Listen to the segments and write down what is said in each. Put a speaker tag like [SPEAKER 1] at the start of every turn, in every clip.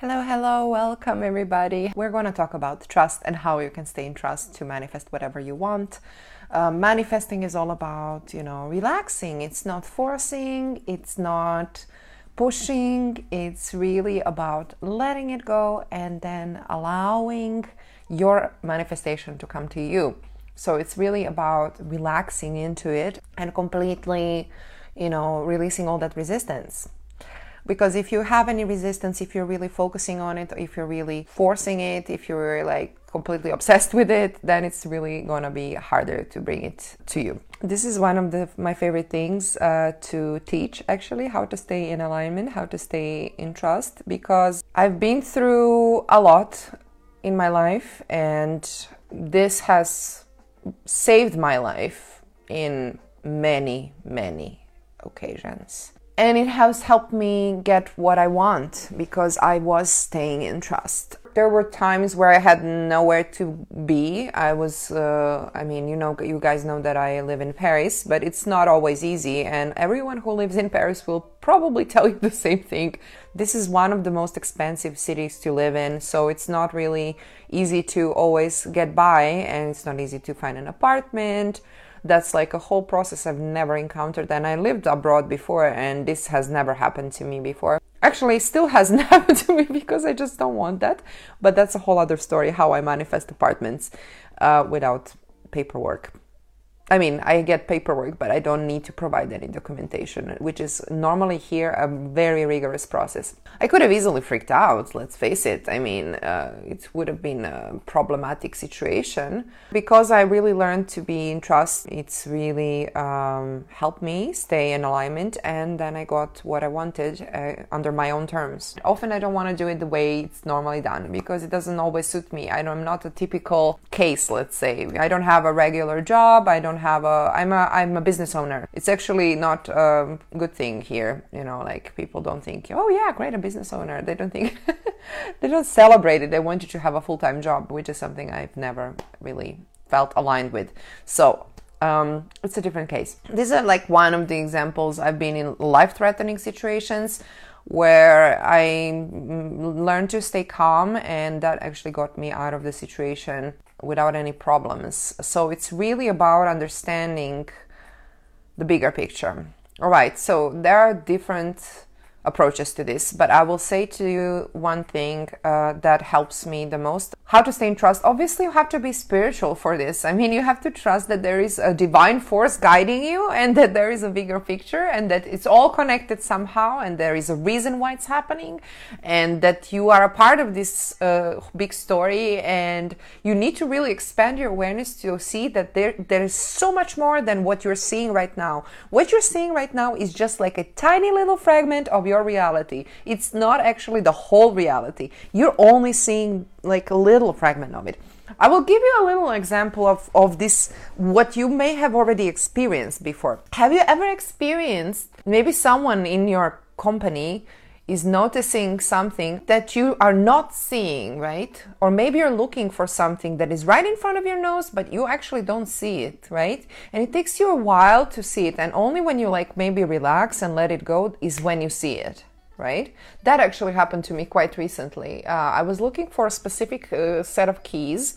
[SPEAKER 1] Hello, hello, welcome everybody. We're going to talk about trust and how you can stay in trust to manifest whatever you want. Uh, manifesting is all about, you know, relaxing. It's not forcing, it's not pushing, it's really about letting it go and then allowing your manifestation to come to you. So it's really about relaxing into it and completely, you know, releasing all that resistance because if you have any resistance if you're really focusing on it if you're really forcing it if you're like completely obsessed with it then it's really to be harder to bring it to you. This is one of the, my favorite things uh, to teach actually how to stay in alignment how to stay in trust because i've been through a lot in my life and this has saved my life in many many occasions and it has helped me get what I want because I was staying in trust. There were times where I had nowhere to be. I was, uh, I mean, you know, you guys know that I live in Paris, but it's not always easy. And everyone who lives in Paris will probably tell you the same thing. This is one of the most expensive cities to live in, so it's not really easy to always get by, and it's not easy to find an apartment that's like a whole process I've never encountered. And I lived abroad before, and this has never happened to me before. Actually, still hasn't happened to me because I just don't want that. But that's a whole other story how I manifest apartments uh, without paperwork. I mean, I get paperwork, but I don't need to provide any documentation, which is normally here a very rigorous process. I could have easily freaked out, let's face it. I mean, uh, it would have been a problematic situation. Because I really learned to be in trust, it's really um, helped me stay in alignment, and then I got what I wanted uh, under my own terms. Often I don't want to do it the way it's normally done because it doesn't always suit me. I am not a typical case, let's say. I don't have a regular job, I don't have a i'm a i'm a business owner it's actually not a good thing here you know like people don't think oh yeah great a business owner they don't think they don't celebrate it they want you to have a full-time job which is something i've never really felt aligned with so um, it's a different case. These are like one of the examples. I've been in life threatening situations where I learned to stay calm, and that actually got me out of the situation without any problems. So it's really about understanding the bigger picture. All right, so there are different approaches to this, but I will say to you one thing uh, that helps me the most how to stay in trust. Obviously, you have to be spiritual for this. I mean, you have to trust that there is a divine force guiding you and that there is a bigger picture and that it's all connected somehow and there is a reason why it's happening and that you are a part of this uh, big story and you need to really expand your awareness to see that there, there is so much more than what you're seeing right now. What you're seeing right now is just like a tiny little fragment of your reality. It's not actually the whole reality. You're only seeing like a little fragment of it. I will give you a little example of, of this, what you may have already experienced before. Have you ever experienced maybe someone in your company is noticing something that you are not seeing, right? Or maybe you're looking for something that is right in front of your nose, but you actually don't see it, right? And it takes you a while to see it. And only when you like maybe relax and let it go is when you see it right? That actually happened to me quite recently. Uh, I was looking for a specific uh, set of keys.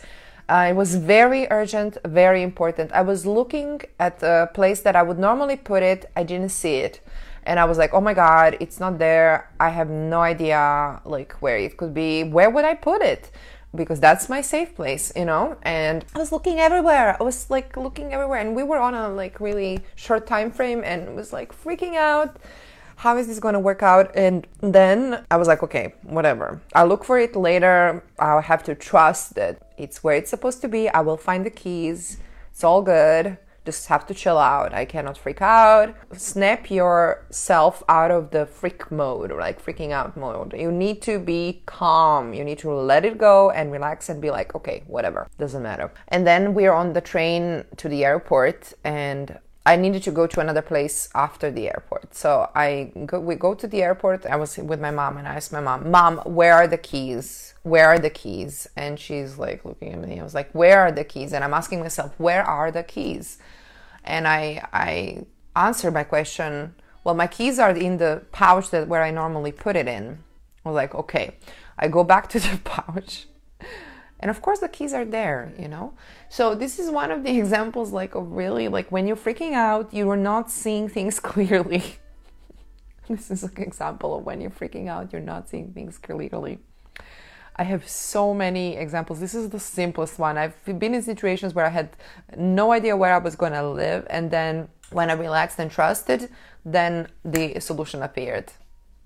[SPEAKER 1] Uh, it was very urgent, very important. I was looking at a place that I would normally put it. I didn't see it and I was like, "Oh my god, it's not there. I have no idea like where it could be. Where would I put it?" Because that's my safe place, you know? And I was looking everywhere. I was like looking everywhere and we were on a like really short time frame and was like freaking out. How is this going to work out? And then I was like, okay, whatever. I'll look for it later. I'll have to trust that it's where it's supposed to be. I will find the keys. It's all good just have to chill out. I cannot freak out. Snap yourself out of the freak mode, like freaking out mode. You need to be calm. You need to let it go and relax and be like, okay, whatever, doesn't matter. And then we're on the train to the airport, and I needed to go to another place after the airport. So I go, we go to the airport. I was with my mom and I asked my mom, "Mom, where are the keys? Where are the keys?" And she's like looking at me. I was like, "Where are the keys?" And I'm asking myself, "Where are the keys?" And I I answered my question, "Well, my keys are in the pouch that where I normally put it in." I was like, okay, I go back to the pouch. And of course, the keys are there, you know? So, this is one of the examples, like, of really, like, when you're freaking out, you are not seeing things clearly. this is an example of when you're freaking out, you're not seeing things clearly. I have so many examples. This is the simplest one. I've been in situations where I had no idea where I was going to live, and then when I relaxed and trusted, then the solution appeared.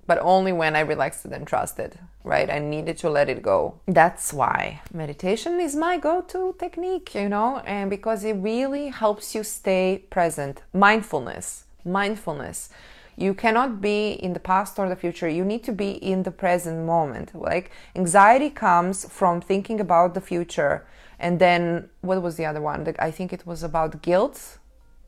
[SPEAKER 1] But only when I relaxed and trusted, right? I needed to let it go. That's why meditation is my go to technique, you know, and because it really helps you stay present. Mindfulness, mindfulness you cannot be in the past or the future. You need to be in the present moment. Like anxiety comes from thinking about the future. And then what was the other one? I think it was about guilt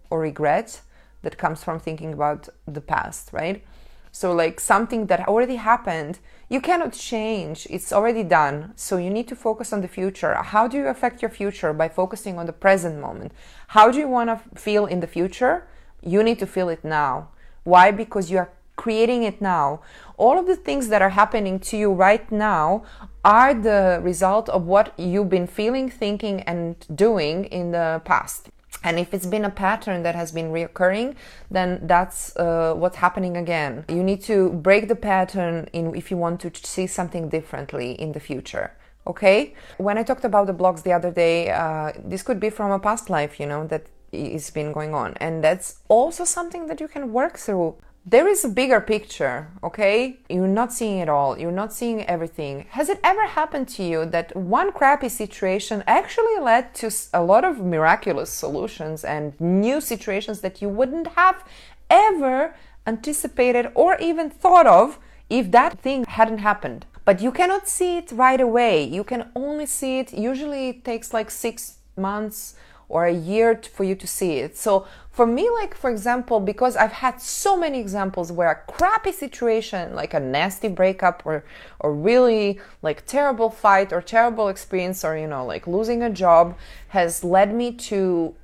[SPEAKER 1] or regret that comes from thinking about the past right? So like something that already happened you cannot change. It's already done. So you need to focus on the future. How do you affect your future? By focusing on the present moment. How do you want to feel in the future? You need to feel it now why? Because you are creating it now. All of the things that are happening to you right now are the result of what you've been feeling, thinking, and doing in the past. And if it's been a pattern that has been reoccurring, then that's uh, what's happening again. You need to break the pattern in if you want to see something differently in the future. Okay? When I talked about the blocks the other day, uh, this could be from a past life, you know, that is been going on. And that's also something that you can work through. There is a bigger picture okay? You're not seeing it all. You're not seeing everything. Has it ever happened to you that one crappy situation actually led to a lot of miraculous solutions and new situations that you wouldn't have ever anticipated or even thought of if that thing hadn't happened? But you cannot see it right away. You can only see it usually it takes like 6 months or a year for you to see it. So for me, like for example, because I've had so many examples where a crappy situation, like a nasty breakup or or really like terrible fight or terrible experience or you know like losing a job has led me to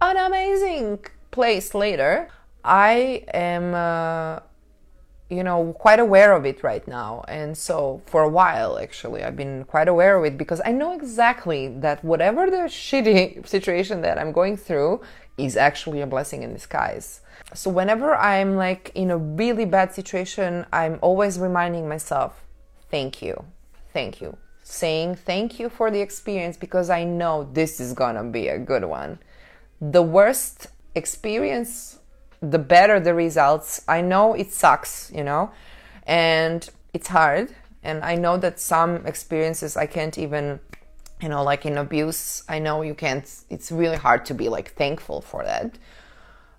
[SPEAKER 1] an amazing place later. I am uh, you know quite aware of it right now. And so for a while actually i've been quite aware of it because i know exactly that whatever the shitty situation that i'm going through is actually a blessing in disguise. So whenever i'm like in a really bad situation i'm always reminding myself thank you. Thank you. Saying thank you for the experience because i know this is gonna be a good one. The worst experience the better the results. I know it sucks, you know, and it's hard. And I know that some experiences I can't even, you know, like in abuse, I know you can't, it's really hard to be like thankful for that.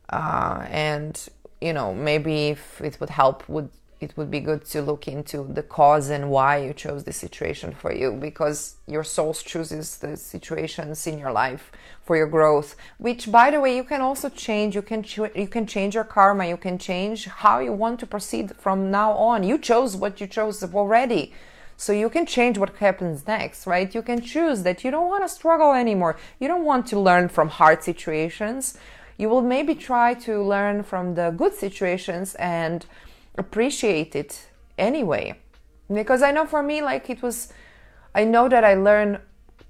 [SPEAKER 1] Uh, and, you know, maybe if it would help, would it would be good to look into the cause and why you chose this situation for you because your soul chooses the situations in your life for your growth which by the way you can also change. You can ch- you can change your karma. You can change how you want to proceed from now on. You chose what you chose already. So you can change what happens next right? You can choose that you don't want to struggle anymore. You don't want to learn from hard situations. You will maybe try to learn from the good situations and appreciate it anyway. Because I know for me, like it was, I know that I learn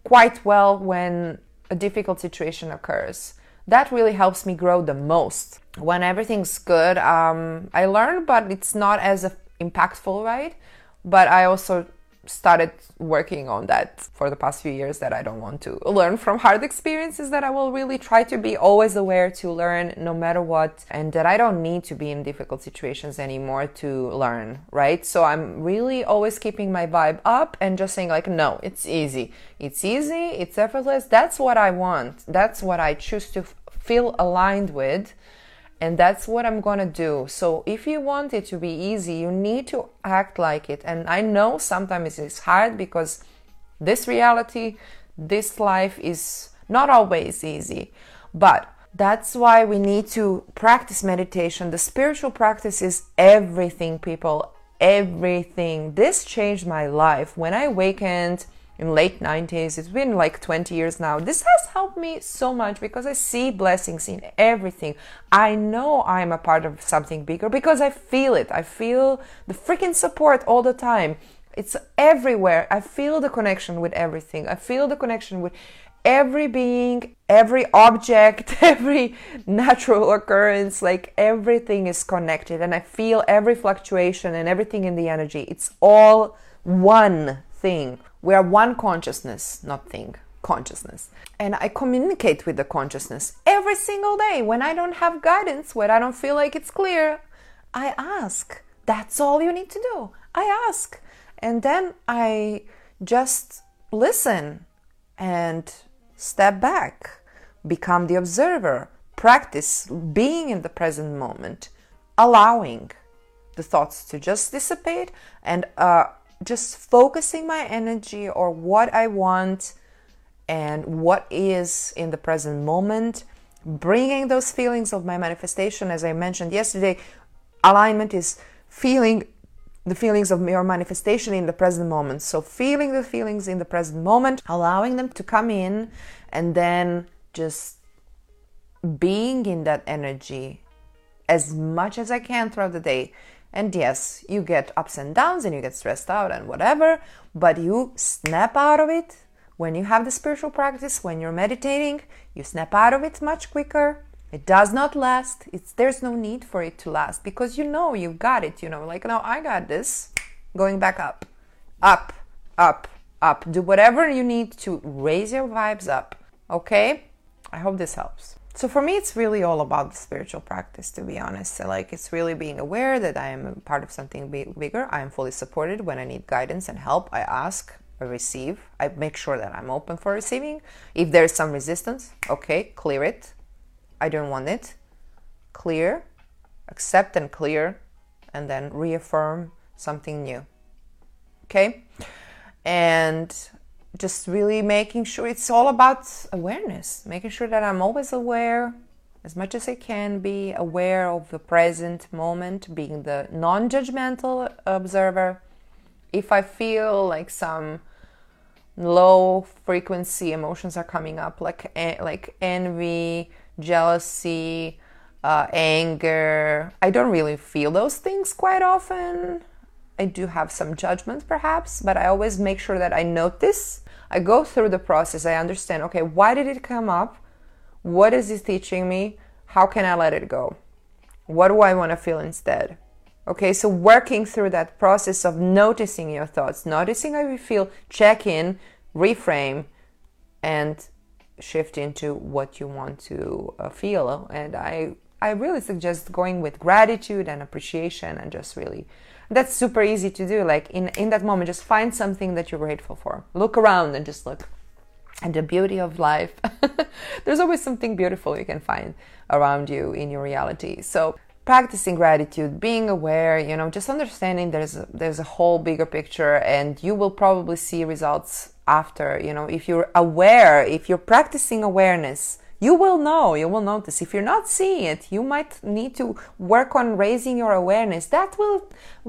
[SPEAKER 1] quite well when a difficult situation occurs. That really helps me grow the most. When everything's good, um, I learn, but it's not as impactful, right? But I also started working on that for the past few years that I don't want to learn from hard experiences that I will really try to be always aware to learn no matter what and that I don't need to be in difficult situations anymore to learn, right? So I'm really always keeping my vibe up and just saying like no, it's easy. It's easy, it's effortless. That's what I want. That's what I choose to f- feel aligned with and that's what I'm gonna do. So, if you want it to be easy, you need to act like it. And I know sometimes it's hard because this reality, this life is not always easy, but that's why we need to practice meditation. The spiritual practice is everything, people. Everything. This changed my life. When I awakened, in late 90s it's been like 20 years now. This has helped me so much because i see blessings in everything. I know i'm a part of something bigger because i feel it. I feel the freaking support all the time. It's everywhere. I feel the connection with everything. I feel the connection with every being every object every natural occurrence. Like everything is connected and i feel every fluctuation and everything in the energy. It's all one thing we are one consciousness, not thing, consciousness. And I communicate with the consciousness every single day. When I don't have guidance, when I don't feel like it's clear, I ask. That's all you need to do. I ask. And then I just listen and step back, become the observer, practice being in the present moment, allowing the thoughts to just dissipate and uh, just focusing my energy or what I want and what is in the present moment, bringing those feelings of my manifestation. As I mentioned yesterday, alignment is feeling the feelings of your manifestation in the present moment. So, feeling the feelings in the present moment, allowing them to come in, and then just being in that energy as much as I can throughout the day. And yes, you get ups and downs and you get stressed out and whatever, but you snap out of it when you have the spiritual practice, when you're meditating, you snap out of it much quicker. It does not last. It's there's no need for it to last because you know you've got it, you know, like no, I got this. Going back up. Up, up, up. Do whatever you need to raise your vibes up. Okay? I hope this helps. So for me, it's really all about the spiritual practice, to be honest. Like it's really being aware that I am part of something bigger. I am fully supported when I need guidance and help. I ask, I receive. I make sure that I'm open for receiving. If there's some resistance, okay, clear it. I don't want it. Clear, accept and clear, and then reaffirm something new. Okay, and just really making sure it's all about awareness, making sure that I'm always aware as much as I can be, aware of the present moment, being the non judgmental observer. If I feel like some low frequency emotions are coming up, like, like envy, jealousy, uh, anger, I don't really feel those things quite often. I do have some judgment perhaps, but I always make sure that I notice I go through the process. I understand, okay, why did it come up? What is this teaching me? How can I let it go? What do I want to feel instead? Okay, so working through that process of noticing your thoughts, noticing how you feel, check in, reframe, and shift into what you want to uh, feel. And I, I really suggest going with gratitude and appreciation and just really that's super easy to do like in in that moment just find something that you're grateful for. Look around and just look and the beauty of life. There's always something beautiful you can find around you in your reality. So practicing gratitude being aware you know just understanding there's a, there's a whole bigger picture and you will probably see results after you know. If you're aware if you're practicing awareness you will know, you will notice. If you're not seeing it, you might need to work on raising your awareness. That will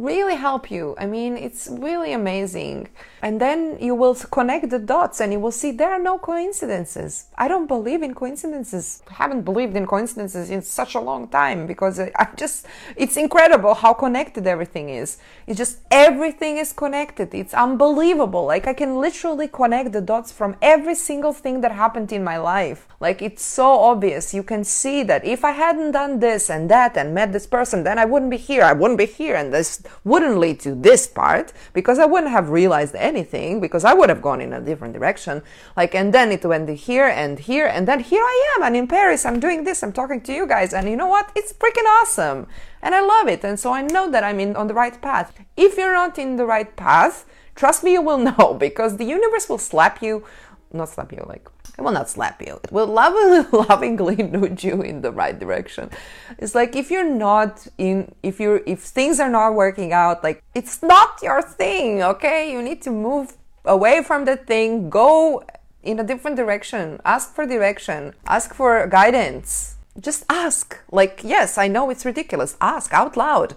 [SPEAKER 1] really help you. I mean, it's really amazing. And then you will connect the dots and you will see there are no coincidences. I don't believe in coincidences. I haven't believed in coincidences in such a long time because I just, it's incredible how connected everything is. It's just everything is connected. It's unbelievable. Like I can literally connect the dots from every single thing that happened in my life. Like it's so obvious. You can see that if I hadn't done this and that and met this person, then I wouldn't be here. I wouldn't be here. And this wouldn't lead to this part because I wouldn't have realized anything because I would have gone in a different direction. Like, and then it went here and here. And then here I am. And in Paris, I'm doing this. I'm talking to you guys. And you know what? It's freaking awesome. And I love it. And so I know that I'm in on the right path. If you're not in the right path, trust me, you will know because the universe will slap you, not slap you, like it will not slap you. It will lovingly, lovingly nudge you in the right direction. It's like if you're not in, if you're, if things are not working out, like it's not your thing, okay? You need to move away from that thing, go in a different direction, ask for direction, ask for guidance. Just ask. Like, yes, I know it's ridiculous. Ask out loud.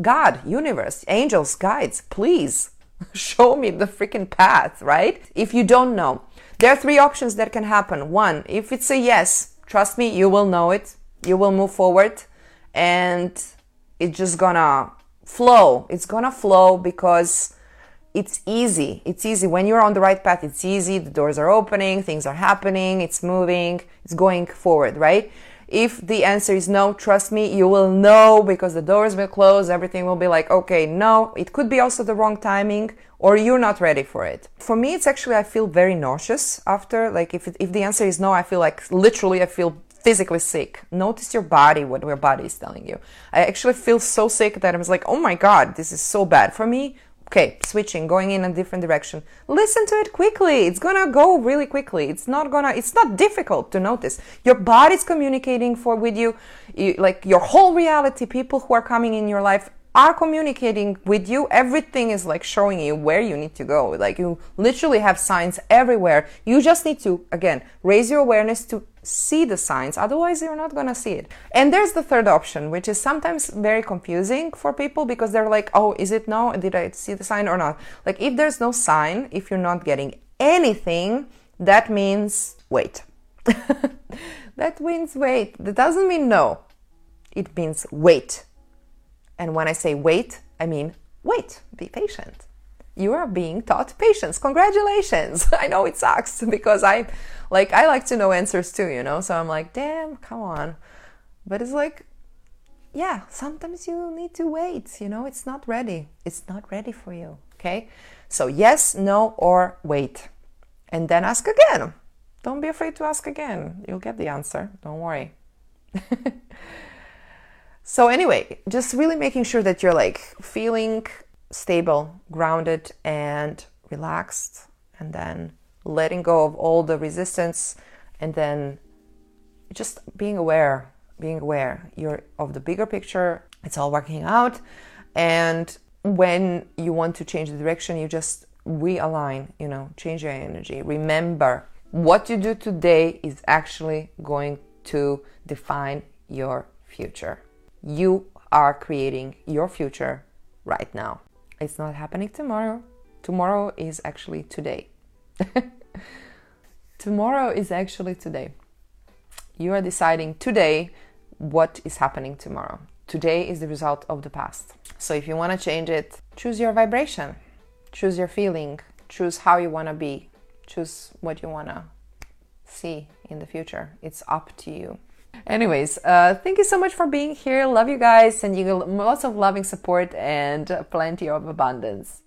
[SPEAKER 1] God, universe, angels, guides, please Show me the freaking path, right? If you don't know, there are three options that can happen. One, if it's a yes, trust me, you will know it. You will move forward and it's just gonna flow. It's gonna flow because it's easy. It's easy. When you're on the right path, it's easy. The doors are opening, things are happening, it's moving, it's going forward, right? If the answer is no, trust me, you will know because the doors will close, everything will be like, okay, no. It could be also the wrong timing or you're not ready for it. For me, it's actually, I feel very nauseous after. Like, if, if the answer is no, I feel like literally, I feel physically sick. Notice your body, what your body is telling you. I actually feel so sick that I was like, oh my God, this is so bad. For me, okay, switching, going in a different direction. Listen to it quickly. It's gonna go really quickly. It's not gonna, it's not difficult to notice. Your body's communicating for with you, you like your whole reality, people who are coming in your life are communicating with you. Everything is like showing you where you need to go. Like you literally have signs everywhere. You just need to, again, raise your awareness to see the signs. Otherwise, you're not going to see it. And there's the third option, which is sometimes very confusing for people because they're like, oh, is it no? Did I see the sign or not? Like if there's no sign, if you're not getting anything, that means wait. that means wait. That doesn't mean no. It means wait and when I say wait, I mean wait, be patient. You are being taught patience. Congratulations. I know it sucks because I like I like to know answers too, you know? So I'm like, "Damn, come on." But it's like yeah, sometimes you need to wait, you know? It's not ready. It's not ready for you, okay? So yes, no or wait. And then ask again. Don't be afraid to ask again. You'll get the answer. Don't worry. So, anyway, just really making sure that you're like feeling stable, grounded, and relaxed, and then letting go of all the resistance, and then just being aware, being aware you're of the bigger picture. It's all working out. And when you want to change the direction, you just realign, you know, change your energy. Remember, what you do today is actually going to define your future. You are creating your future right now. It's not happening tomorrow. Tomorrow is actually today. tomorrow is actually today. You are deciding today what is happening tomorrow. Today is the result of the past. So if you want to change it, choose your vibration, choose your feeling, choose how you want to be, choose what you want to see in the future. It's up to you. Anyways, uh, thank you so much for being here. Love you guys. Sending you lots of loving support and plenty of abundance.